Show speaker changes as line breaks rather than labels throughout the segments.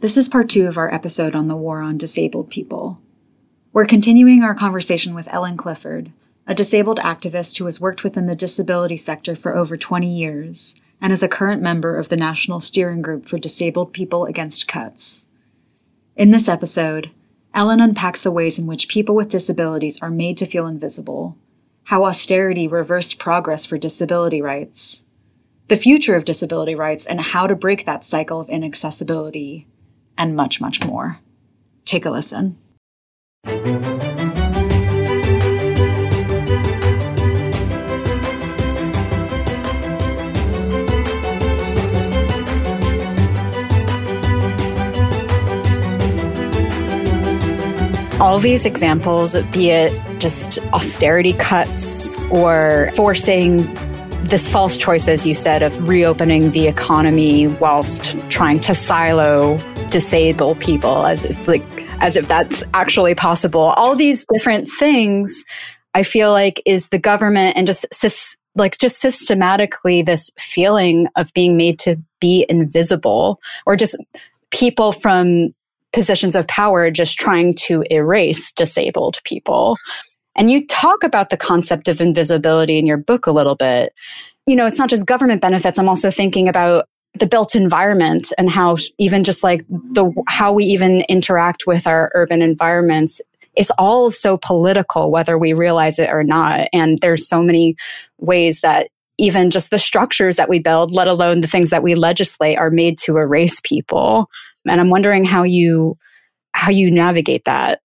This is part two of our episode on the war on disabled people. We're continuing our conversation with Ellen Clifford, a disabled activist who has worked within the disability sector for over 20 years and is a current member of the National Steering Group for Disabled People Against Cuts. In this episode, Ellen unpacks the ways in which people with disabilities are made to feel invisible, how austerity reversed progress for disability rights, the future of disability rights, and how to break that cycle of inaccessibility and much, much more. Take a listen.
all these examples, be it just austerity cuts or forcing this false choice, as you said, of reopening the economy whilst trying to silo disable people as if like as if that's actually possible. All these different things I feel like is the government and just like just systematically this feeling of being made to be invisible or just people from positions of power just trying to erase disabled people. And you talk about the concept of invisibility in your book a little bit. You know, it's not just government benefits. I'm also thinking about the built environment and how even just like the how we even interact with our urban environments is all so political whether we realize it or not. And there's so many ways that even just the structures that we build let alone the things that we legislate are made to erase people. And i'm wondering how you how you navigate that.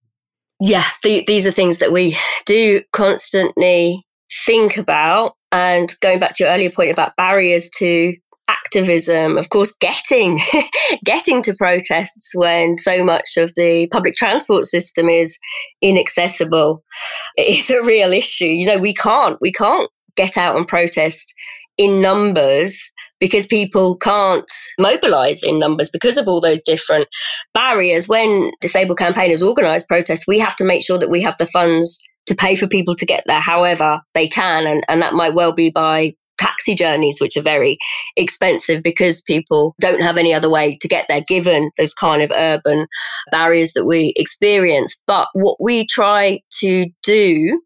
Yeah the, these are things that we do constantly think about. And going back to your earlier point about barriers to activism, of course, getting getting to protests when so much of the public transport system is inaccessible is a real issue. You know, we can't we can't get out and protest in numbers because people can't mobilize in numbers because of all those different barriers. When disabled campaigners organize protests, we have to make sure that we have the funds to pay for people to get there however they can. And, and that might well be by taxi journeys, which are very expensive because people don't have any other way to get there, given those kind of urban barriers that we experience. But what we try to do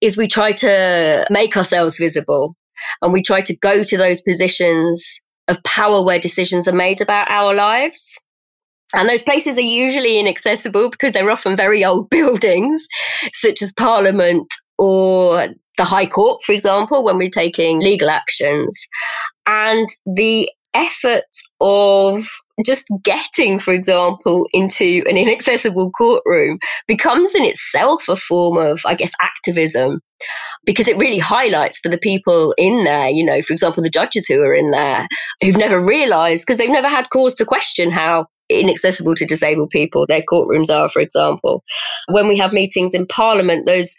is we try to make ourselves visible and we try to go to those positions of power where decisions are made about our lives. And those places are usually inaccessible because they're often very old buildings, such as Parliament or the High Court, for example, when we're taking legal actions. And the effort of just getting, for example, into an inaccessible courtroom becomes in itself a form of, I guess, activism because it really highlights for the people in there, you know, for example, the judges who are in there who've never realized because they've never had cause to question how inaccessible to disabled people their courtrooms are, for example. When we have meetings in Parliament, those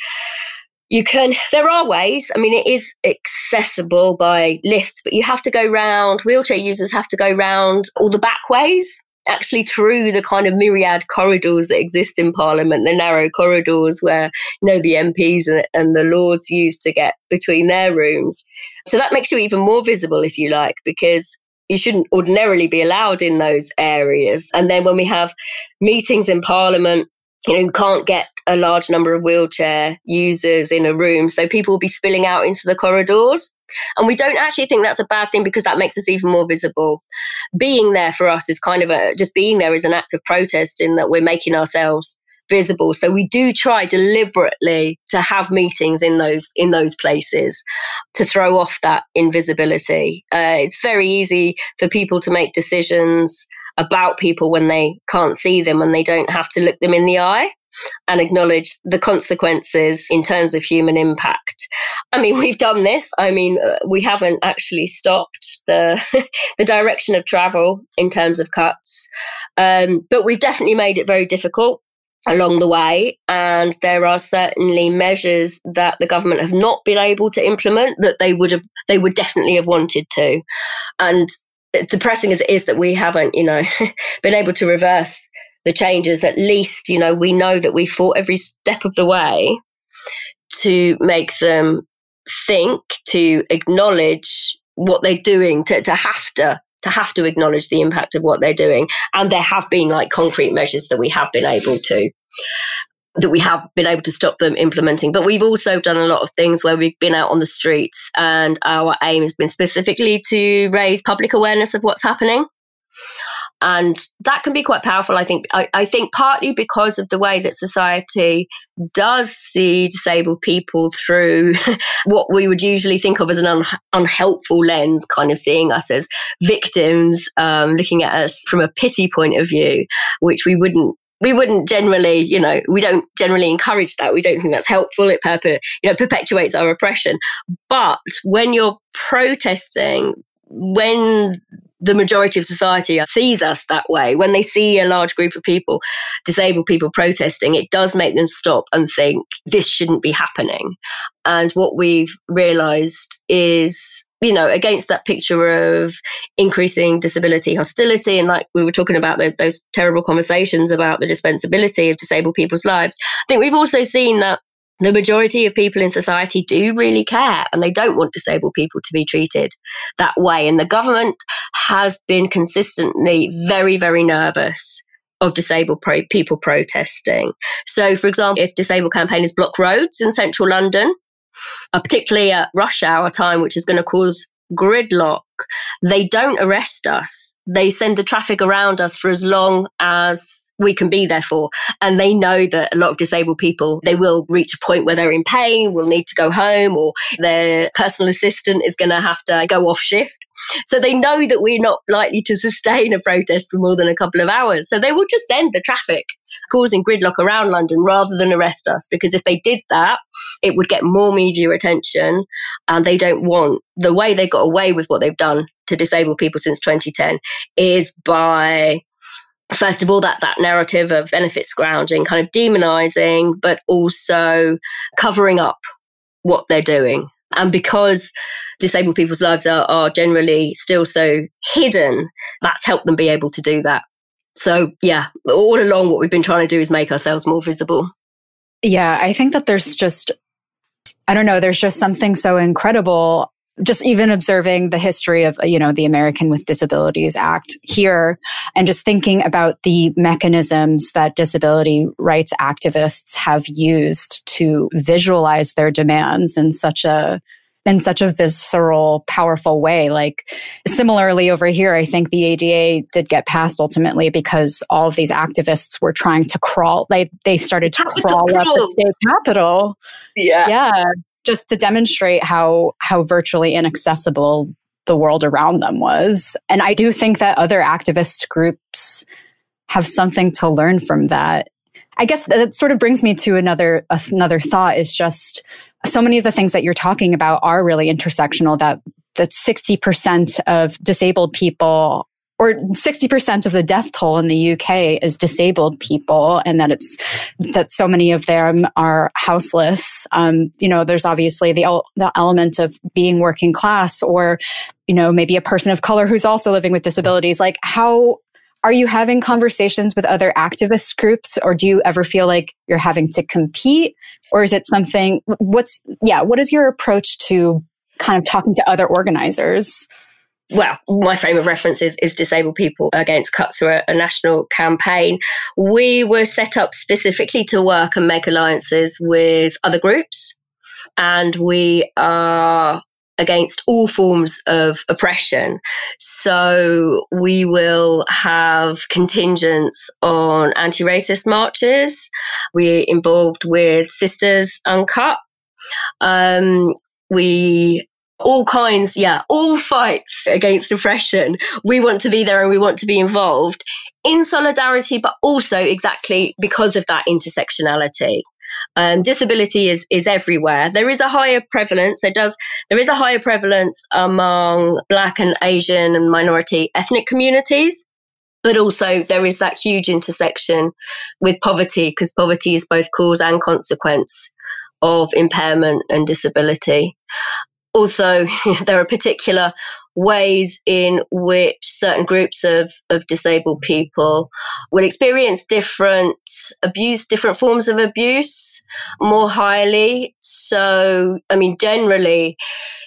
you can there are ways i mean it is accessible by lifts but you have to go round wheelchair users have to go round all the back ways actually through the kind of myriad corridors that exist in parliament the narrow corridors where you know the mps and, and the lords use to get between their rooms so that makes you even more visible if you like because you shouldn't ordinarily be allowed in those areas and then when we have meetings in parliament you know, you can't get a large number of wheelchair users in a room. So people will be spilling out into the corridors. And we don't actually think that's a bad thing because that makes us even more visible. Being there for us is kind of a just being there is an act of protest in that we're making ourselves visible. So we do try deliberately to have meetings in those in those places to throw off that invisibility. Uh, it's very easy for people to make decisions about people when they can't see them and they don't have to look them in the eye and acknowledge the consequences in terms of human impact. I mean, we've done this. I mean, uh, we haven't actually stopped the the direction of travel in terms of cuts, um, but we've definitely made it very difficult along the way and there are certainly measures that the government have not been able to implement that they would have they would definitely have wanted to. And as depressing as it is that we haven't, you know, been able to reverse the changes, at least, you know, we know that we fought every step of the way to make them think, to acknowledge what they're doing, to, to have to to have to acknowledge the impact of what they're doing. And there have been like concrete measures that we have been able to that we have been able to stop them implementing. But we've also done a lot of things where we've been out on the streets, and our aim has been specifically to raise public awareness of what's happening and that can be quite powerful i think I, I, think partly because of the way that society does see disabled people through what we would usually think of as an un- unhelpful lens kind of seeing us as victims um, looking at us from a pity point of view which we wouldn't we wouldn't generally, you know, we don't generally encourage that. We don't think that's helpful. It perpe- you know, perpetuates our oppression. But when you're protesting, when the majority of society sees us that way. When they see a large group of people, disabled people protesting, it does make them stop and think this shouldn't be happening. And what we've realized is you know, against that picture of increasing disability hostility, and like we were talking about the, those terrible conversations about the dispensability of disabled people's lives, I think we've also seen that the majority of people in society do really care and they don't want disabled people to be treated that way. And the government has been consistently very, very nervous of disabled pro- people protesting. So, for example, if disabled campaigners block roads in central London, uh, particularly at rush hour time, which is going to cause gridlock, they don't arrest us. They send the traffic around us for as long as we can be there for. And they know that a lot of disabled people, they will reach a point where they're in pain, will need to go home, or their personal assistant is going to have to go off shift. So they know that we're not likely to sustain a protest for more than a couple of hours. So they will just end the traffic, causing gridlock around London rather than arrest us. Because if they did that, it would get more media attention. And they don't want the way they got away with what they've done to disabled people since 2010 is by first of all that that narrative of benefit scrounging kind of demonizing but also covering up what they're doing. And because disabled people's lives are, are generally still so hidden that's helped them be able to do that. So yeah all along what we've been trying to do is make ourselves more visible.
Yeah i think that there's just i don't know there's just something so incredible just even observing the history of you know the American with Disabilities Act here and just thinking about the mechanisms that disability rights activists have used to visualize their demands in such a in such a visceral powerful way. Like similarly over here i think the ada did get passed ultimately because all of these activists were trying to crawl. They they started to crawl up the state capitol.
Yeah.
Yeah just to demonstrate how how virtually inaccessible the world around them was. And I do think that other activist groups have something to learn from that. I guess that sort of brings me to another another thought is just so many of the things that you're talking about are really intersectional that that 60% of disabled people or 60% of the death toll in the UK is disabled people and that it's that so many of them are houseless. Um, you know, there's obviously the, the element of being working class or, you know, maybe a person of color who's also living with disabilities. Like how are you having conversations with other activist groups or do you ever feel like you're having to compete or is it something what's yeah what is your approach to kind of talking to other organizers
well, my frame of reference is, is Disabled People Against Cuts, a, a national campaign. We were set up specifically to work and make alliances with other groups, and we are against all forms of oppression. So we will have contingents on anti racist marches. We're involved with Sisters Uncut. Um, we all kinds, yeah, all fights against oppression. We want to be there and we want to be involved in solidarity, but also exactly because of that intersectionality. Um, disability is is everywhere. There is a higher prevalence. There does there is a higher prevalence among Black and Asian and minority ethnic communities, but also there is that huge intersection with poverty because poverty is both cause and consequence of impairment and disability also there are particular ways in which certain groups of, of disabled people will experience different abuse, different forms of abuse more highly. So, I mean, generally,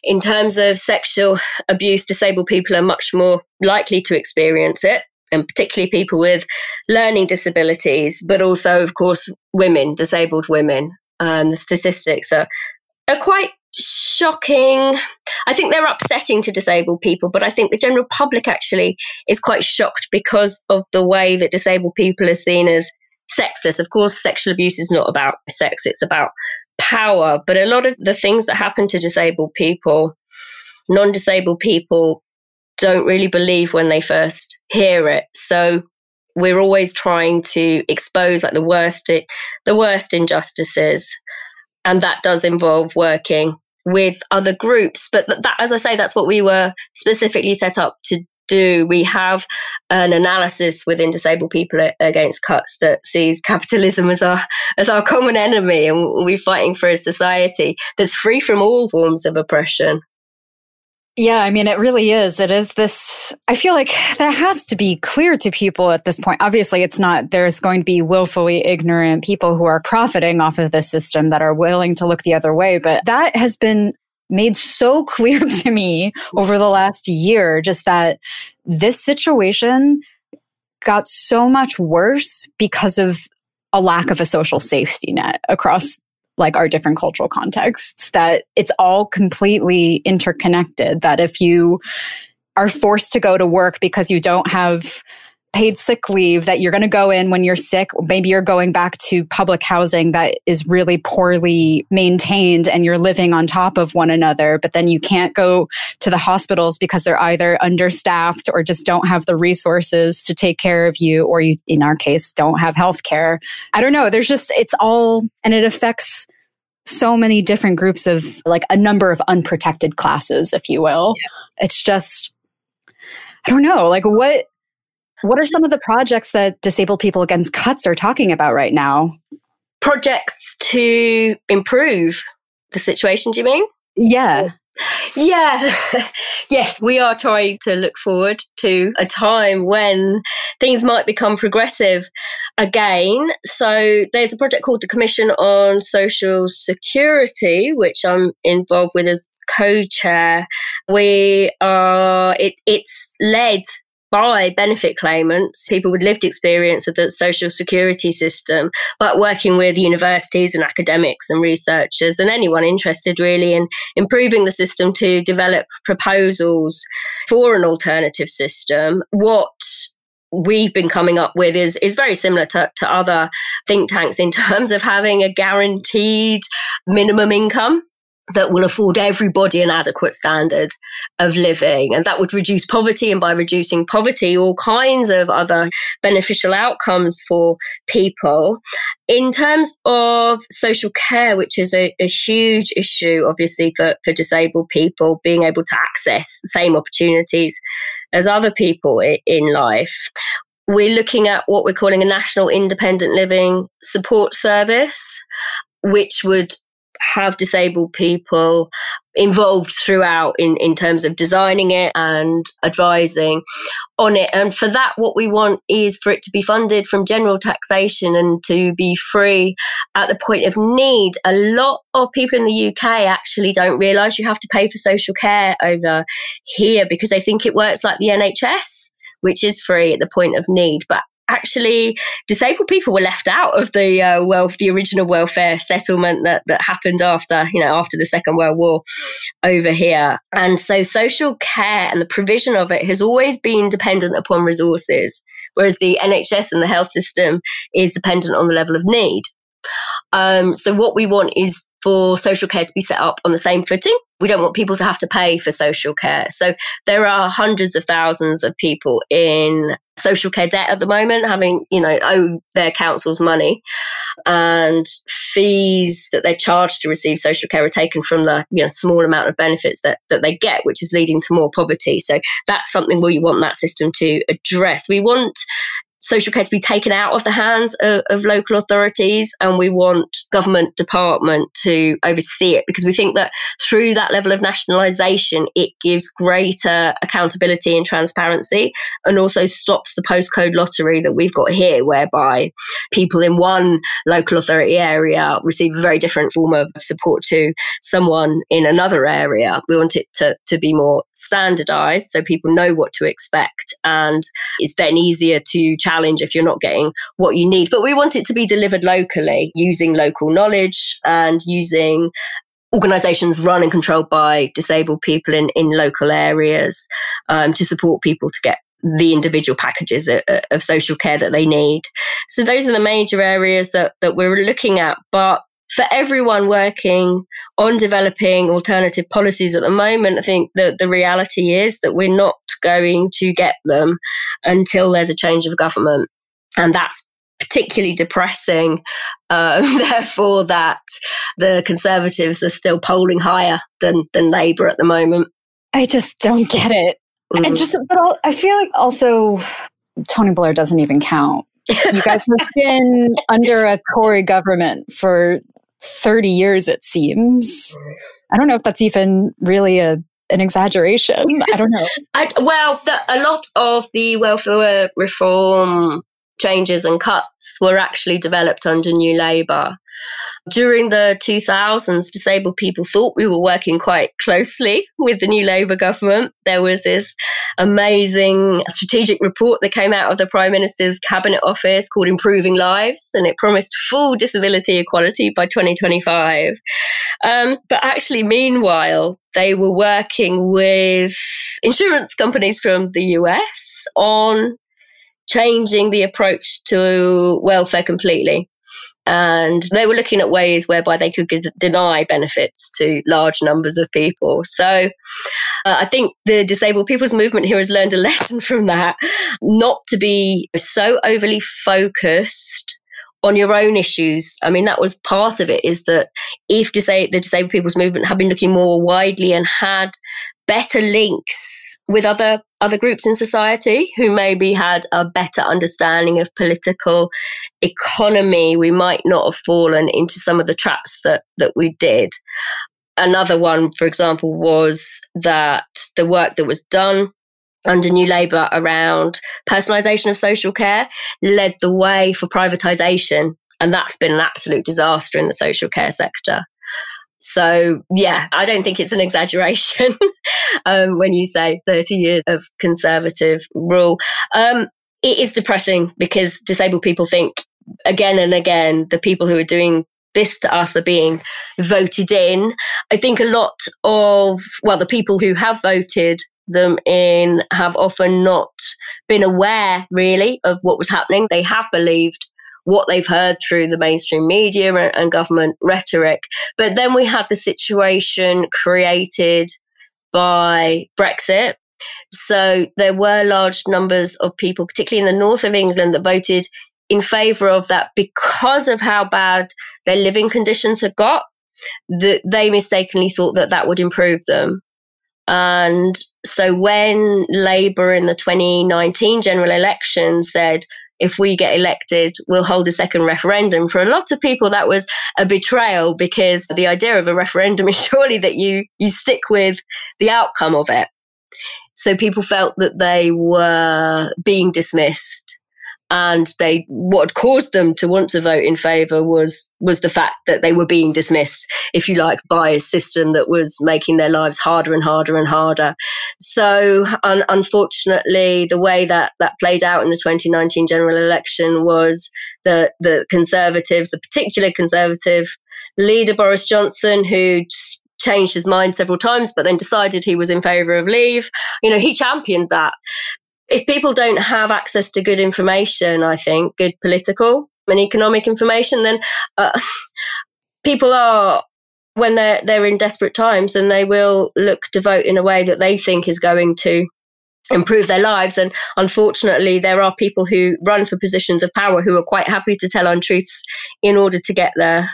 in terms of sexual abuse, disabled people are much more likely to experience it. And particularly people with learning disabilities, but also, of course, women, disabled women. Um, the statistics are, are quite shocking. I think they're upsetting to disabled people, but I think the general public actually is quite shocked because of the way that disabled people are seen as sexless. Of course, sexual abuse is not about sex, it's about power. But a lot of the things that happen to disabled people, non disabled people, don't really believe when they first hear it. So we're always trying to expose like the worst the worst injustices and that does involve working with other groups. But that, as I say, that's what we were specifically set up to do. We have an analysis within disabled people against cuts that sees capitalism as our as our common enemy, and we're fighting for a society that's free from all forms of oppression.
Yeah, I mean, it really is. It is this. I feel like that has to be clear to people at this point. Obviously, it's not, there's going to be willfully ignorant people who are profiting off of this system that are willing to look the other way. But that has been made so clear to me over the last year, just that this situation got so much worse because of a lack of a social safety net across like our different cultural contexts, that it's all completely interconnected. That if you are forced to go to work because you don't have paid sick leave that you're going to go in when you're sick. Maybe you're going back to public housing that is really poorly maintained and you're living on top of one another, but then you can't go to the hospitals because they're either understaffed or just don't have the resources to take care of you, or you, in our case, don't have health care. I don't know. There's just, it's all, and it affects so many different groups of like a number of unprotected classes, if you will. Yeah. It's just, I don't know, like what what are some of the projects that Disabled People Against Cuts are talking about right now?
Projects to improve the situation, do you mean?
Yeah.
Yeah, yes, we are trying to look forward to a time when things might become progressive again. So, there's a project called the Commission on Social Security, which I'm involved with as co chair. We are, it, it's led by benefit claimants, people with lived experience of the social security system, but working with universities and academics and researchers and anyone interested really in improving the system to develop proposals for an alternative system. What we've been coming up with is is very similar to, to other think tanks in terms of having a guaranteed minimum income that will afford everybody an adequate standard of living. And that would reduce poverty. And by reducing poverty, all kinds of other beneficial outcomes for people. In terms of social care, which is a, a huge issue, obviously, for, for disabled people, being able to access the same opportunities as other people in life, we're looking at what we're calling a national independent living support service, which would have disabled people involved throughout in, in terms of designing it and advising on it. And for that, what we want is for it to be funded from general taxation and to be free at the point of need. A lot of people in the UK actually don't realise you have to pay for social care over here because they think it works like the NHS which is free at the point of need. But actually disabled people were left out of the uh, wealth, the original welfare settlement that, that happened after, you know, after the Second World War over here. And so social care and the provision of it has always been dependent upon resources, whereas the NHS and the health system is dependent on the level of need. Um, so what we want is for social care to be set up on the same footing. We don't want people to have to pay for social care. So there are hundreds of thousands of people in social care debt at the moment, having, you know, owe their councils money and fees that they're charged to receive social care are taken from the, you know, small amount of benefits that, that they get, which is leading to more poverty. So that's something we want that system to address. We want social care to be taken out of the hands of, of, local authorities and we want government department to oversee it because we think that through that level of nationalisation it gives greater accountability and transparency and also stops the postcode lottery that we've got here whereby people in one local authority area receive a very different form of support to someone in another area. We want it to, to be more standardized so people know what to expect and it's then easier to challenge if you're not getting what you need. But we want it to be delivered locally using local knowledge and using organizations run and controlled by disabled people in, in local areas um, to support people to get the individual packages of, of, social care that they need. So those are the major areas that, that we're looking at. But for everyone working on developing alternative policies at the moment, I think that the reality is that we're not going to get them until there's a change of government. And that's particularly depressing. Um, therefore, that the Conservatives are still polling higher than, than Labour at the moment.
I just don't get it. Mm-hmm. And just, but I feel like also Tony Blair doesn't even count. You guys have been under a Tory government for 30 years, it seems. I don't know if that's even really a an exaggeration. I don't know.
I, well, the, a lot of the welfare reform changes and cuts were actually developed under New Labour. During the 2000s, disabled people thought we were working quite closely with the new Labour government. There was this amazing strategic report that came out of the Prime Minister's Cabinet Office called Improving Lives, and it promised full disability equality by 2025. Um, but actually, meanwhile, they were working with insurance companies from the US on changing the approach to welfare completely. And they were looking at ways whereby they could deny benefits to large numbers of people. So uh, I think the disabled people's movement here has learned a lesson from that not to be so overly focused on your own issues. I mean, that was part of it is that if disa- the disabled people's movement had been looking more widely and had better links with other other groups in society who maybe had a better understanding of political economy we might not have fallen into some of the traps that that we did another one for example was that the work that was done under New Labour around personalisation of social care led the way for privatisation. And that's been an absolute disaster in the social care sector. So, yeah, I don't think it's an exaggeration um, when you say 30 years of conservative rule. Um, it is depressing because disabled people think again and again the people who are doing this to us are being voted in. I think a lot of, well, the people who have voted them in have often not been aware really of what was happening. They have believed what they've heard through the mainstream media and government rhetoric. But then we had the situation created by Brexit. So there were large numbers of people, particularly in the north of England, that voted in favour of that because of how bad their living conditions had got. That they mistakenly thought that that would improve them. And so when Labour in the 2019 general election said, if we get elected, we'll hold a second referendum. For a lot of people, that was a betrayal because the idea of a referendum is surely that you, you stick with the outcome of it. So people felt that they were being dismissed and they what caused them to want to vote in favor was was the fact that they were being dismissed if you like by a system that was making their lives harder and harder and harder so un- unfortunately the way that that played out in the 2019 general election was that the conservatives a particular conservative leader boris johnson who changed his mind several times, but then decided he was in favour of leave. You know, he championed that if people don't have access to good information, I think, good political and economic information, then uh, people are when they're they're in desperate times and they will look to vote in a way that they think is going to improve their lives. And unfortunately there are people who run for positions of power who are quite happy to tell untruths in order to get there.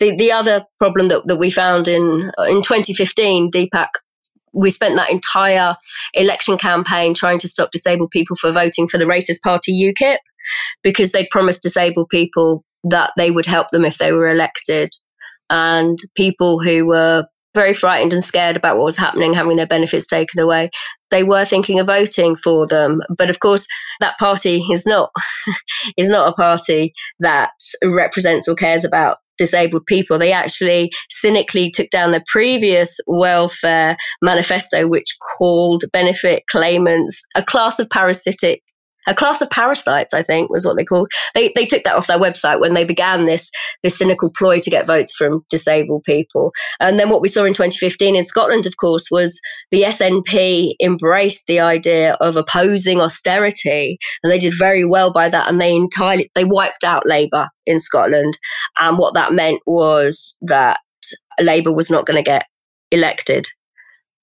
The the other problem that, that we found in in 2015 DPAC we spent that entire election campaign trying to stop disabled people from voting for the racist party UKIP. because they promised disabled people that they would help them if they were elected. And people who were very frightened and scared about what was happening, having their benefits taken away, they were thinking of voting for them. But of course, that party is not is not a party that represents or cares about disabled people. They actually cynically took down the previous welfare manifesto, which called benefit claimants a class of parasitic a class of parasites, I think was what they called. They, they took that off their website when they began this, this cynical ploy to get votes from disabled people. And then what we saw in 2015 in Scotland, of course, was the SNP embraced the idea of opposing austerity. And they did very well by that. And they entirely, they wiped out Labour in Scotland. And what that meant was that Labour was not going to get elected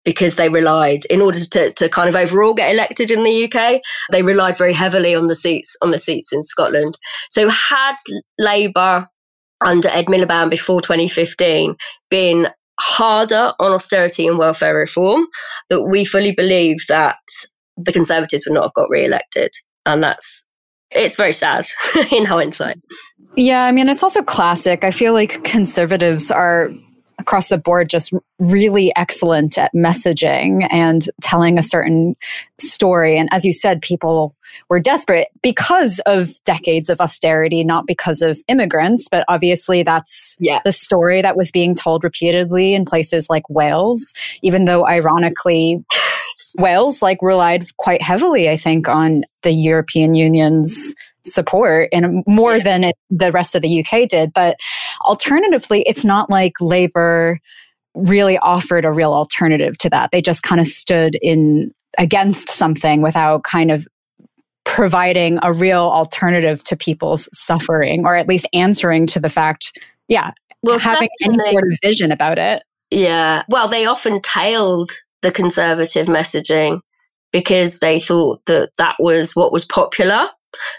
because they relied in order to, to kind of overall get elected in the UK they relied very heavily on the seats on the seats in Scotland so had Labour under Ed Miliband before 2015 been harder on austerity and welfare reform that we fully believe that the Conservatives would not have got re-elected and that's it's very sad in hindsight.
Yeah, I mean, it's also classic. I feel like conservatives are across the board just really excellent at messaging and telling a certain story. And as you said, people were desperate because of decades of austerity, not because of immigrants. But obviously, that's yeah. the story that was being told repeatedly in places like Wales, even though ironically, Wales like relied quite heavily, I think, on the European Union's support and more yeah. than it, the rest of the UK did. But alternatively, it's not like Labour really offered a real alternative to that. They just kind of stood in against something without kind of providing a real alternative to people's suffering or at least answering to the fact, yeah, well, having any sort of vision about it.
Yeah. Well, they often tailed the conservative messaging because they thought that that was what was popular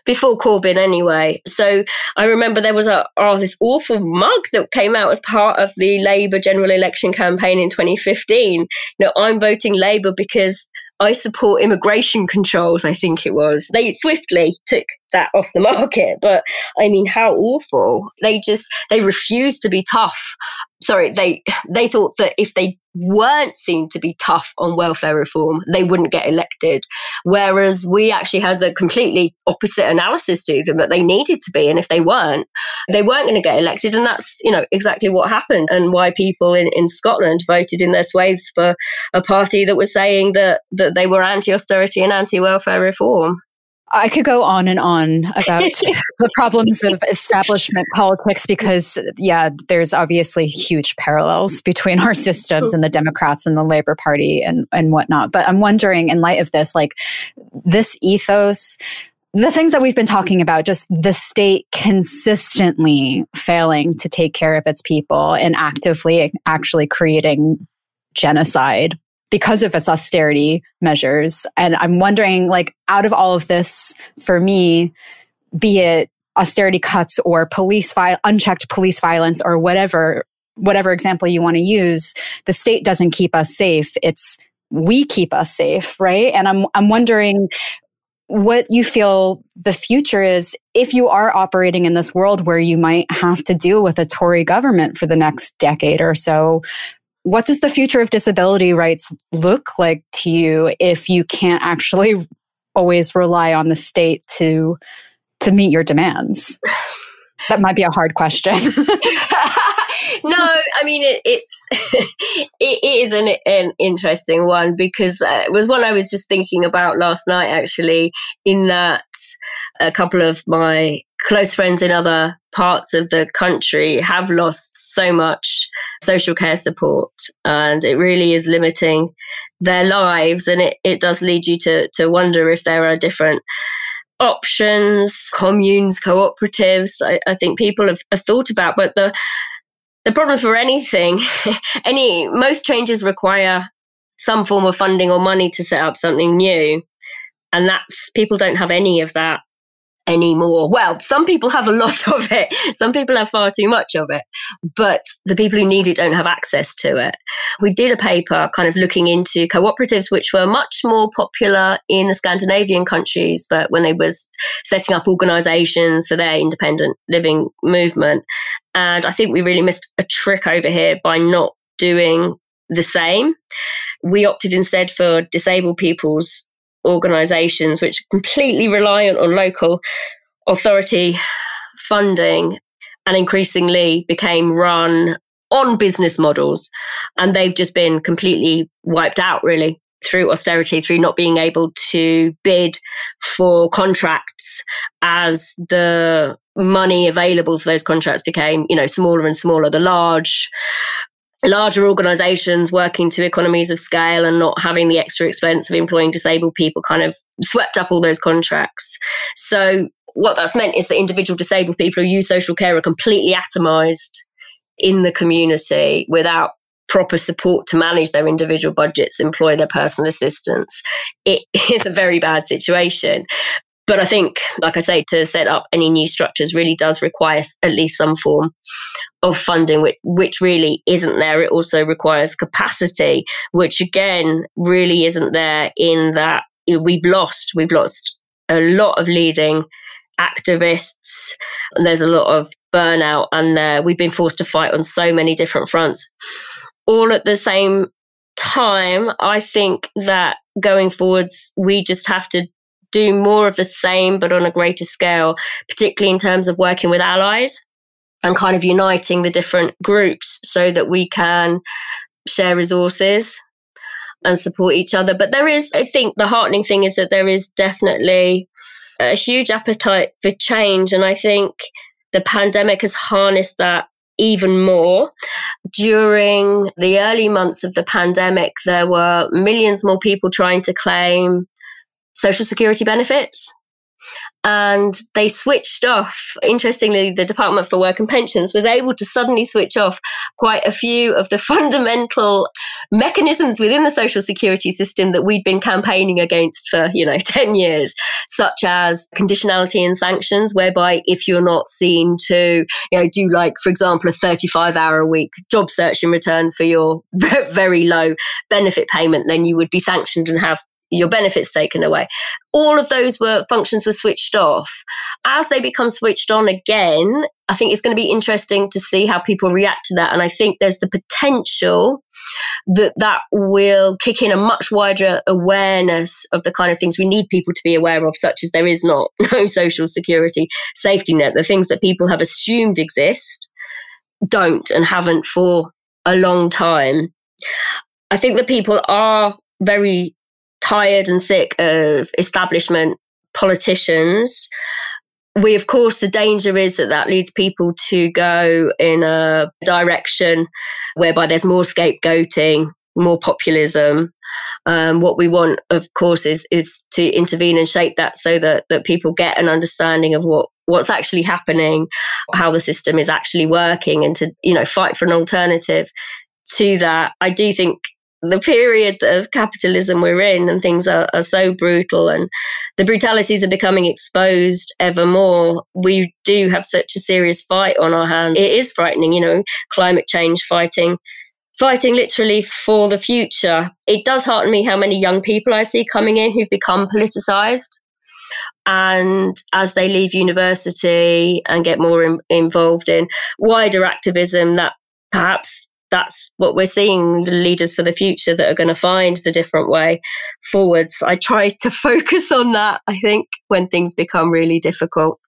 before Corbyn anyway. So I remember there was a oh this awful mug that came out as part of the Labour general election campaign in 2015. You know, I'm voting Labour because I support immigration controls, I think it was. They swiftly took that off the market, but I mean, how awful. They just, they refused to be tough. Sorry, they, they thought that if they weren't seen to be tough on welfare reform, they wouldn't get elected. Whereas we actually had a completely opposite analysis to them that they needed to be. And if they weren't, they weren't going to get elected. And that's, you know, exactly what happened and why people in, in Scotland voted in their swathes for a party that was saying that, that they were anti austerity and anti welfare reform.
I could go on and on about the problems of establishment politics because, yeah, there's obviously huge parallels between our systems and the Democrats and the Labor Party and, and whatnot. But I'm wondering, in light of this, like this ethos, the things that we've been talking about, just the state consistently failing to take care of its people and actively actually creating genocide because of its austerity measures. And I'm wondering, like, out of all of this, for me, be it austerity cuts or police vi- unchecked police violence or whatever, whatever example you want to use, the state doesn't keep us safe. It's we keep us safe, right? And I'm I'm wondering what you feel the future is if you are operating in this world where you might have to deal with a Tory government for the next decade or so what does the future of disability rights look like to you if you can't actually always rely on the state to to meet your demands? That might be a hard question.
No i mean it, it's it is an, an interesting one because uh, it was one i was just thinking about last night actually in that a couple of my close friends in other parts of the country have lost so much social care support and it really is limiting their lives and it, it does lead you to, to wonder if there are different options communes cooperatives. I, I think people have, have thought about but the the problem for anything any most changes require some form of funding or money to set up something new and that's people don't have any of that anymore. Well, some people have a lot of it, some people have far too much of it, but the people who need it don't have access to it. We did a paper kind of looking into cooperatives, which were much more popular in the Scandinavian countries, but when they was setting up organizations for their independent living movement. And I think we really missed a trick over here by not doing the same. We opted instead for disabled people's organisations, which are completely reliant on local authority funding and increasingly became run on business models. And they've just been completely wiped out, really, through austerity, through not being able to bid for contracts as the money available for those contracts became, you know, smaller and smaller. The large larger organizations working to economies of scale and not having the extra expense of employing disabled people kind of swept up all those contracts. So what that's meant is that individual disabled people who use social care are completely atomized in the community without proper support to manage their individual budgets, employ their personal assistants. It is a very bad situation. But I think, like I say, to set up any new structures really does require at least some form of funding, which, which really isn't there. It also requires capacity, which again really isn't there in that you know, we've lost, we've lost a lot of leading activists and there's a lot of burnout and uh, we've been forced to fight on so many different fronts all at the same time i think that going forwards we just have to do more of the same, but on a greater scale, particularly in terms of working with allies and kind of uniting the different groups so that we can share resources and support each other. But there is, I think, the heartening thing is that there is definitely a huge appetite for change. And I think the pandemic has harnessed that even more. During the early months of the pandemic, there were millions more people trying to claim social security benefits. And they switched off. Interestingly, the Department for Work and Pensions was able to suddenly switch off quite a few of the fundamental mechanisms within the social security system that we'd been campaigning against for, you know, 10 years, such as conditionality and sanctions, whereby if you're not seen to, you know, do like, for example, a 35 hour a week job search in return for your very low benefit payment, then you would be sanctioned and have your benefits taken away. All of those were functions were switched off. As they become switched on again, I think it's going to be interesting to see how people react to that. And I think there's the potential that that will kick in a much wider awareness of the kind of things we need people to be aware of, such as there is not no social security safety net. The things that people have assumed exist don't and haven't for a long time. I think that people are very tired and sick of establishment politicians. We of course the danger is that that leads people to go in a direction whereby there's more scapegoating more populism. Um, what we want of course is is to intervene and shape that so that that people get an understanding of what what's actually happening how the system is actually working and to you know fight for an alternative to that. I do think the period of capitalism we're in and things are, are so brutal and the brutalities are becoming exposed ever more we do have such a serious fight on our hands. It is frightening you know climate change fighting fighting literally for the future. It does hearten me how many young people i see coming in who've become politicized and as they leave university and get more in, involved in wider activism that perhaps that's what we're seeing the leaders for the future that are going to find the different way forwards. I try to focus on that, I think, when things become really difficult.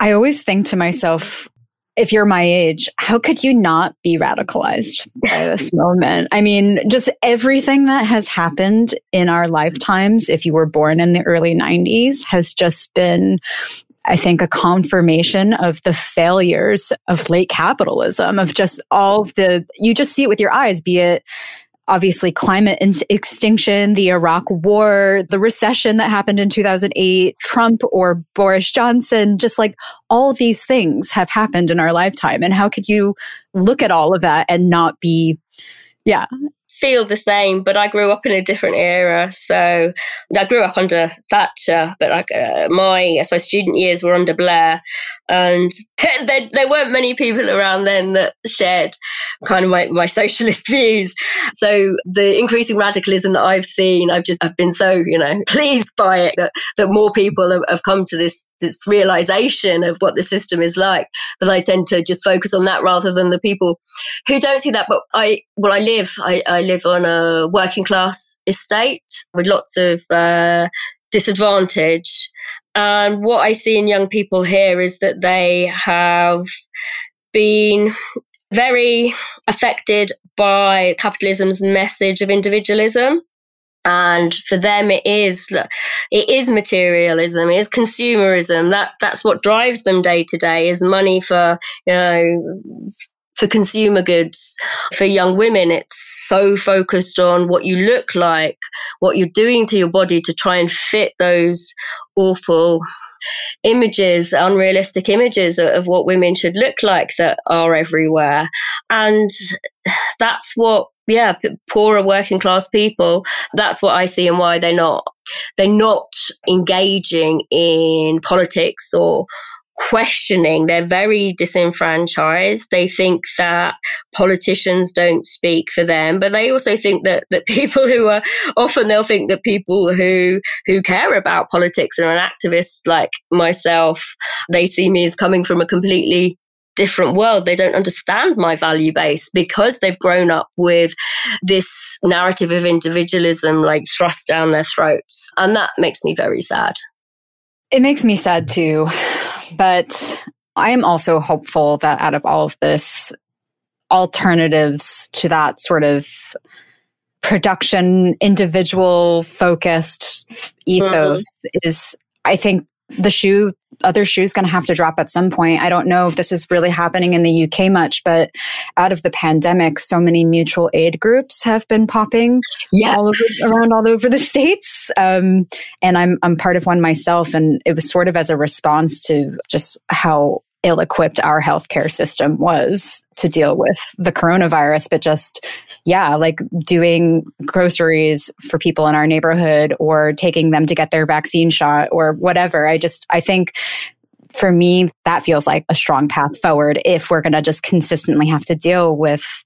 I always think to myself, if you're my age, how could you not be radicalized by this moment? I mean, just everything that has happened in our lifetimes, if you were born in the early 90s, has just been I think, a confirmation of the failures of late capitalism, of just all of the, you just see it with your eyes, be it obviously climate extinction, the Iraq war, the recession that happened in 2008, Trump or Boris Johnson, just like all these things have happened in our lifetime. And how could you look at all of that and not be, yeah,
feel the same, but I grew up in a different era. So I grew up under Thatcher, but like uh, my, so student years were under Blair. And there, there weren't many people around then that shared kind of my, my socialist views. So the increasing radicalism that I've seen, I've just, I've been so, you know, pleased by it that, that more people have, have come to this, this realization of what the system is like that I tend to just focus on that rather than the people who don't see that. But I, well, I live, I, I live on a working class estate with lots of uh, disadvantage. And what I see in young people here is that they have been very affected by capitalism's message of individualism. And for them it is it is materialism it is consumerism. That that's what drives them day to day is money for you know for consumer goods for young women it's so focused on what you look like what you're doing to your body to try and fit those awful images unrealistic images of what women should look like that are everywhere. And that's what yeah poorer working class people that's what i see and why they're not they're not engaging in politics or questioning. They're very disenfranchised. They think that politicians don't speak for them, but they also think that, that people who are often they'll think that people who who care about politics and are an activist like myself, they see me as coming from a completely different world. They don't understand my value base because they've grown up with this narrative of individualism like thrust down their throats. And that makes me very sad.
It makes me sad too. But I am also hopeful that out of all of this, alternatives to that sort of production, individual focused ethos mm-hmm. is, I think, the shoe other shoe's going to have to drop at some point. I don't know if this is really happening in the UK much, but out of the pandemic, so many mutual aid groups have been popping yeah. all over, around all over the states. Um, and I'm I'm part of one myself, and it was sort of as a response to just how ill equipped our healthcare system was to deal with the coronavirus, but just, yeah, like doing groceries for people in our neighborhood or taking them to get their vaccine shot or whatever. I just, I think for me, that feels like a strong path forward if we're going to just consistently have to deal with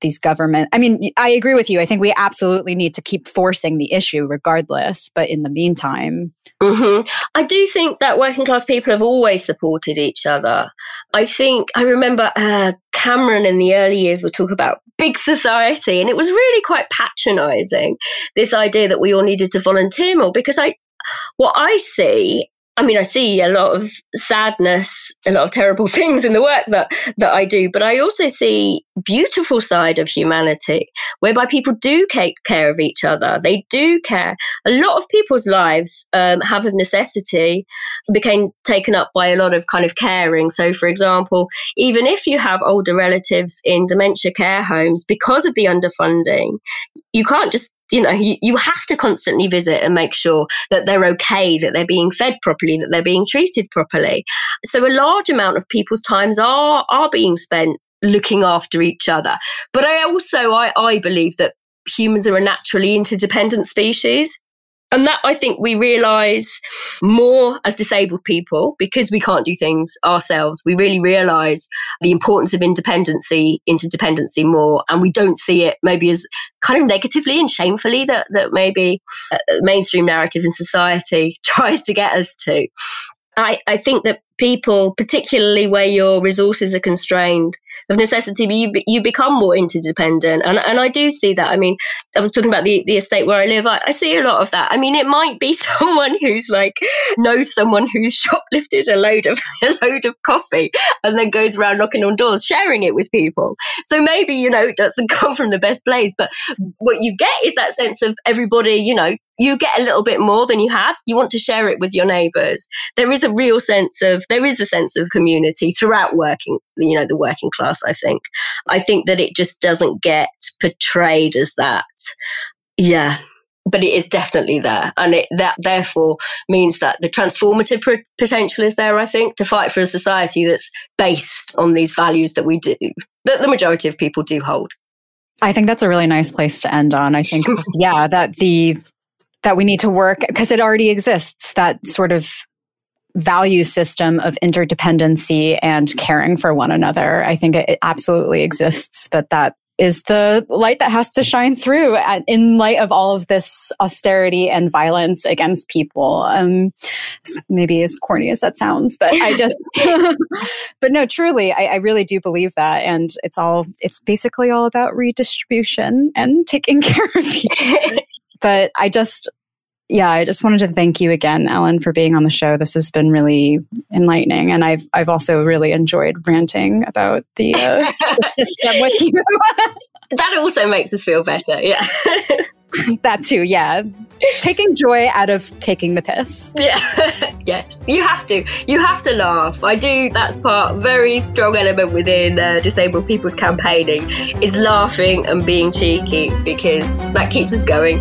these government i mean i agree with you i think we absolutely need to keep forcing the issue regardless but in the meantime
mm-hmm. i do think that working class people have always supported each other i think i remember uh, cameron in the early years would talk about big society and it was really quite patronizing this idea that we all needed to volunteer more because i what i see I mean, I see a lot of sadness, a lot of terrible things in the work that, that I do, but I also see beautiful side of humanity whereby people do take care of each other. They do care. A lot of people's lives um, have of necessity became taken up by a lot of kind of caring. So, for example, even if you have older relatives in dementia care homes because of the underfunding, you can't just you know you, you have to constantly visit and make sure that they're okay that they're being fed properly that they're being treated properly. So a large amount of people's times are are being spent looking after each other. But i also i, I believe that humans are a naturally interdependent species and that I think we realize more as disabled people because we can't do things ourselves. We really realize the importance of independency, interdependency more. And we don't see it maybe as kind of negatively and shamefully that, that maybe uh, uh, mainstream narrative in society tries to get us to. I, I think that people, particularly where your resources are constrained, of necessity, you you become more interdependent, and and I do see that. I mean, I was talking about the the estate where I live. I, I see a lot of that. I mean, it might be someone who's like knows someone who's shoplifted a load of a load of coffee and then goes around knocking on doors, sharing it with people. So maybe you know it doesn't come from the best place, but what you get is that sense of everybody, you know, you get a little bit more than you have. You want to share it with your neighbours. There is a real sense of there is a sense of community throughout working, you know, the working class. I think. I think that it just doesn't get portrayed as that. Yeah, but it is definitely there and it that therefore means that the transformative pr- potential is there i think to fight for a society that's based on these values that we do that the majority of people do hold
I think that's a really nice place to end on. I think, yeah, that the that we need to work because it already exists. That sort of value system of interdependency and caring for one another. I think it, absolutely exists, but that is the light that has to shine through at, in light of all of this austerity and violence against people. Um, maybe as corny as that sounds, but I just, but no, truly, I, I really do believe that. And it's all, it's basically all about redistribution and taking care of other. but I just, yeah, I just wanted to thank you again, Ellen, for being on the show. This has been really enlightening, and I've I've also really enjoyed ranting about the, uh, the system with you.
that also makes us feel better. Yeah,
that too. Yeah, taking joy out of taking the piss.
Yeah, yes, you have to. You have to laugh. I do. That's part very strong element within uh, disabled people's campaigning is laughing and being cheeky because that keeps us going.